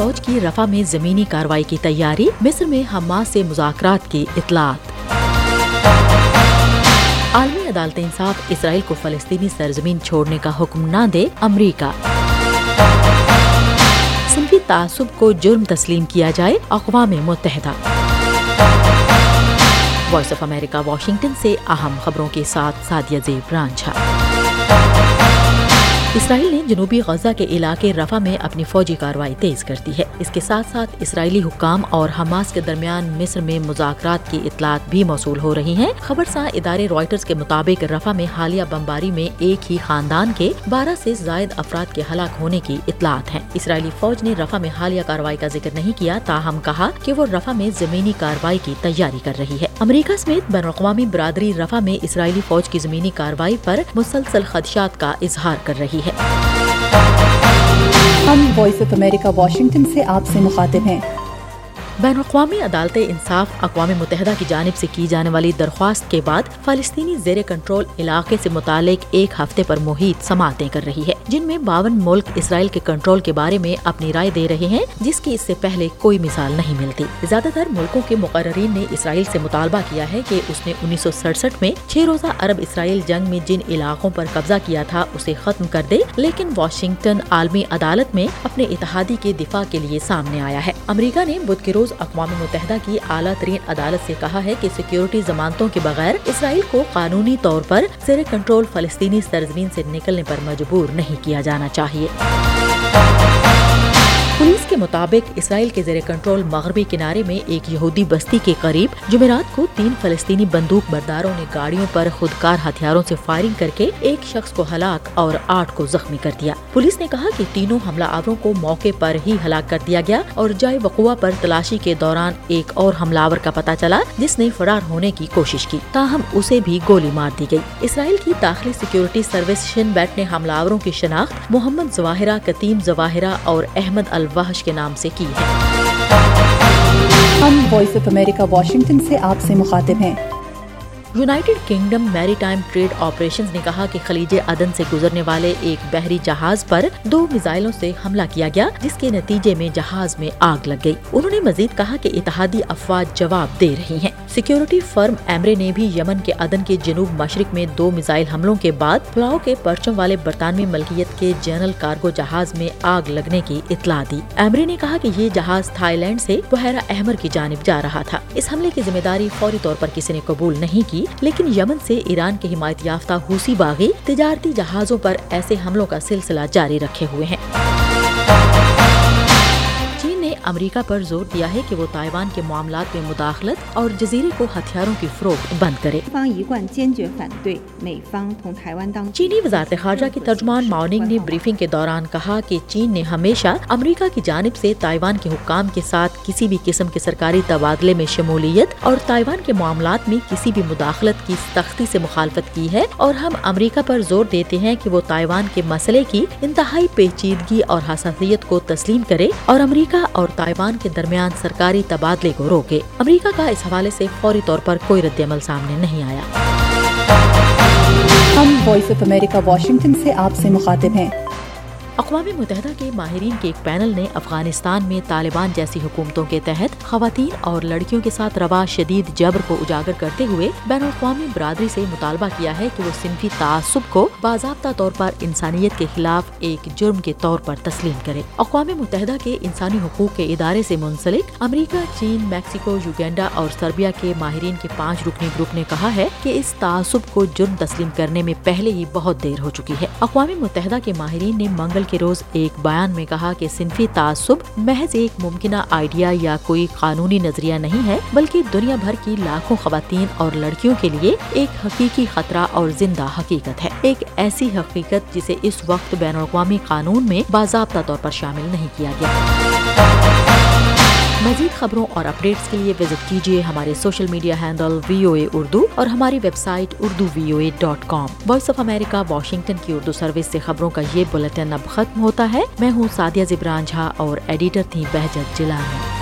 فوج کی رفا میں زمینی کاروائی کی تیاری، مصر میں حماس سے مذاکرات کی اطلاعات۔ عالمی عدالت انصاف اسرائیل کو فلسطینی سرزمین چھوڑنے کا حکم نہ دے، امریکہ۔ صنفی تعصب کو جرم تسلیم کیا جائے، اقوام متحدہ۔ وائس آف امریکہ، واشنگٹن سے اہم خبروں کے ساتھ سادیہ زیب رانجھا اسرائیل نے جنوبی غزہ کے علاقے رفا میں اپنی فوجی کارروائی تیز کر دی ہے۔ اس کے ساتھ ساتھ اسرائیلی حکام اور حماس کے درمیان مصر میں مذاکرات کی اطلاعات بھی موصول ہو رہی ہیں۔ خبر سا ادارے رائٹرز کے مطابق رفا میں حالیہ بمباری میں ایک ہی خاندان کے بارہ سے زائد افراد کے ہلاک ہونے کی اطلاعات ہیں۔ اسرائیلی فوج نے رفا میں حالیہ کارروائی کا ذکر نہیں کیا، تاہم کہا کہ وہ رفا میں زمینی کارروائی کی تیاری کر رہی ہے۔ امریکہ سمیت بین الاقوامی برادری رفا میں اسرائیلی فوج کی زمینی کارروائی پر مسلسل خدشات کا اظہار کر رہی ہے۔ ہم وائس آف امریکہ واشنگٹن سے آپ سے مخاطب ہیں۔ بین الاقوامی عدالت انصاف اقوام متحدہ کی جانب سے کی جانے والی درخواست کے بعد فلسطینی زیر کنٹرول علاقے سے متعلق ایک ہفتے پر محیط سماعتیں کر رہی ہے، جن میں باون ملک اسرائیل کے کنٹرول کے بارے میں اپنی رائے دے رہے ہیں، جس کی اس سے پہلے کوئی مثال نہیں ملتی۔ زیادہ تر ملکوں کے مقررین نے اسرائیل سے مطالبہ کیا ہے کہ اس نے انیس سو سڑسٹھ میں چھ روزہ عرب اسرائیل جنگ میں جن علاقوں پر قبضہ کیا تھا اسے ختم کر دے، لیکن واشنگٹن عالمی عدالت میں اپنے اتحادی کے دفاع کے لیے سامنے آیا ہے۔ امریکہ نے بدھ کے روز اقوام متحدہ کی اعلیٰ ترین عدالت سے کہا ہے کہ سیکیورٹی ضمانتوں کے بغیر اسرائیل کو قانونی طور پر زیر کنٹرول فلسطینی سرزمین سے نکلنے پر مجبور نہیں کیا جانا چاہیے۔ مطابق اسرائیل کے زیر کنٹرول مغربی کنارے میں ایک یہودی بستی کے قریب جمعرات کو تین فلسطینی بندوق برداروں نے گاڑیوں پر خودکار ہتھیاروں سے فائرنگ کر کے ایک شخص کو ہلاک اور آٹھ کو زخمی کر دیا۔ پولیس نے کہا کہ تینوں حملہ آوروں کو موقع پر ہی ہلاک کر دیا گیا اور جائے وقوع پر تلاشی کے دوران ایک اور حملہ آور کا پتہ چلا، جس نے فرار ہونے کی کوشش کی۔ تاہم، اسے بھی گولی مار دی گئی۔ اسرائیل کی داخلی سیکیورٹی سروس شن بیٹ نے حملہ آوروں کی شناخت محمد ظواہرہ قطیم ظواہرہ اور احمد الوحش کے نام سے کی ہے۔ ہم وائس آف امریکہ واشنگٹن سے آپ سے مخاطب ہیں۔ United Kingdom maritime trade operation نے کہا کہ خلیج عدن سے گزرنے والے ایک بحری جہاز پر دو میزائلوں سے حملہ کیا گیا، جس کے نتیجے میں جہاز میں آگ لگ گئی۔ انہوں نے مزید کہا کہ اتحادی افواج جواب دے رہی ہیں۔ سیکیورٹی فرم ایمرے نے بھی یمن کے عدن کے جنوب مشرق میں دو میزائل حملوں کے بعد پلاؤ کے پرچم والے برطانوی ملکیت کے جنرل کارگو جہاز میں آگ لگنے کی اطلاع دی۔ ایمرے نے کہا کہ یہ جہاز تھائی لینڈ سے بحیرہ احمر کی جانب جا رہا تھا۔ اس حملے کی ذمہ داری فوری طور پر کسی نے قبول نہیں کی۔ لیکن یمن سے ایران کے حمایت یافتہ حوثی باغی تجارتی جہازوں پر ایسے حملوں کا سلسلہ جاری رکھے ہوئے ہیں۔ امریکہ پر زور دیا ہے کہ وہ تائیوان کے معاملات میں مداخلت اور جزیرے کو ہتھیاروں کی فروخت بند کرے۔ چینی وزارت خارجہ کے ترجمان ماؤننگ نے بریفنگ کے دوران کہا کہ چین نے ہمیشہ امریکہ کی جانب سے تائیوان کے حکام کے ساتھ کسی بھی قسم کے سرکاری تبادلے میں شمولیت اور تائیوان کے معاملات میں کسی بھی مداخلت کی سختی سے مخالفت کی ہے اور ہم امریکہ پر زور دیتے ہیں کہ وہ تائیوان کے مسئلے کی انتہائی پیچیدگی اور حساسیت کو تسلیم کرے اور امریکہ اور تائیوان کے درمیان سرکاری تبادلے کو روکے۔ امریکہ کا اس حوالے سے فوری طور پر کوئی رد عمل سامنے نہیں آیا۔ ہم وائس آف امریکہ واشنگٹن سے آپ سے مخاطب ہیں۔ اقوام متحدہ کے ماہرین کے ایک پینل نے افغانستان میں طالبان جیسی حکومتوں کے تحت خواتین اور لڑکیوں کے ساتھ روا شدید جبر کو اجاگر کرتے ہوئے بین الاقوامی برادری سے مطالبہ کیا ہے کہ وہ صنفی تعصب کو باضابطہ طور پر انسانیت کے خلاف ایک جرم کے طور پر تسلیم کرے۔ اقوام متحدہ کے انسانی حقوق کے ادارے سے منسلک امریکہ، چین، میکسیکو، یوگینڈا اور سربیا کے ماہرین کے پانچ رکنی گروپ نے کہا ہے کہ اس تعصب کو جرم تسلیم کرنے میں پہلے ہی بہت دیر ہو چکی ہے۔ اقوام متحدہ کے ماہرین نے منگل کے روز ایک بیان میں کہا کہ صنفی تعصب محض ایک ممکنہ آئیڈیا یا کوئی قانونی نظریہ نہیں ہے، بلکہ دنیا بھر کی لاکھوں خواتین اور لڑکیوں کے لیے ایک حقیقی خطرہ اور زندہ حقیقت ہے۔ ایک ایسی حقیقت جسے اس وقت بین الاقوامی قانون میں باضابطہ طور پر شامل نہیں کیا گیا۔ مزید خبروں اور اپڈیٹس کے لیے وزٹ کیجیے ہمارے social media handle V O A Urdu اور ہماری website Urdu V O A dot com. Voice of America, Washington کی اردو سروس سے خبروں کا یہ بلٹن اب ختم ہوتا ہے۔ میں ہوں سعدیہ زبران جھا اور ایڈیٹر تھی بہجت جلانی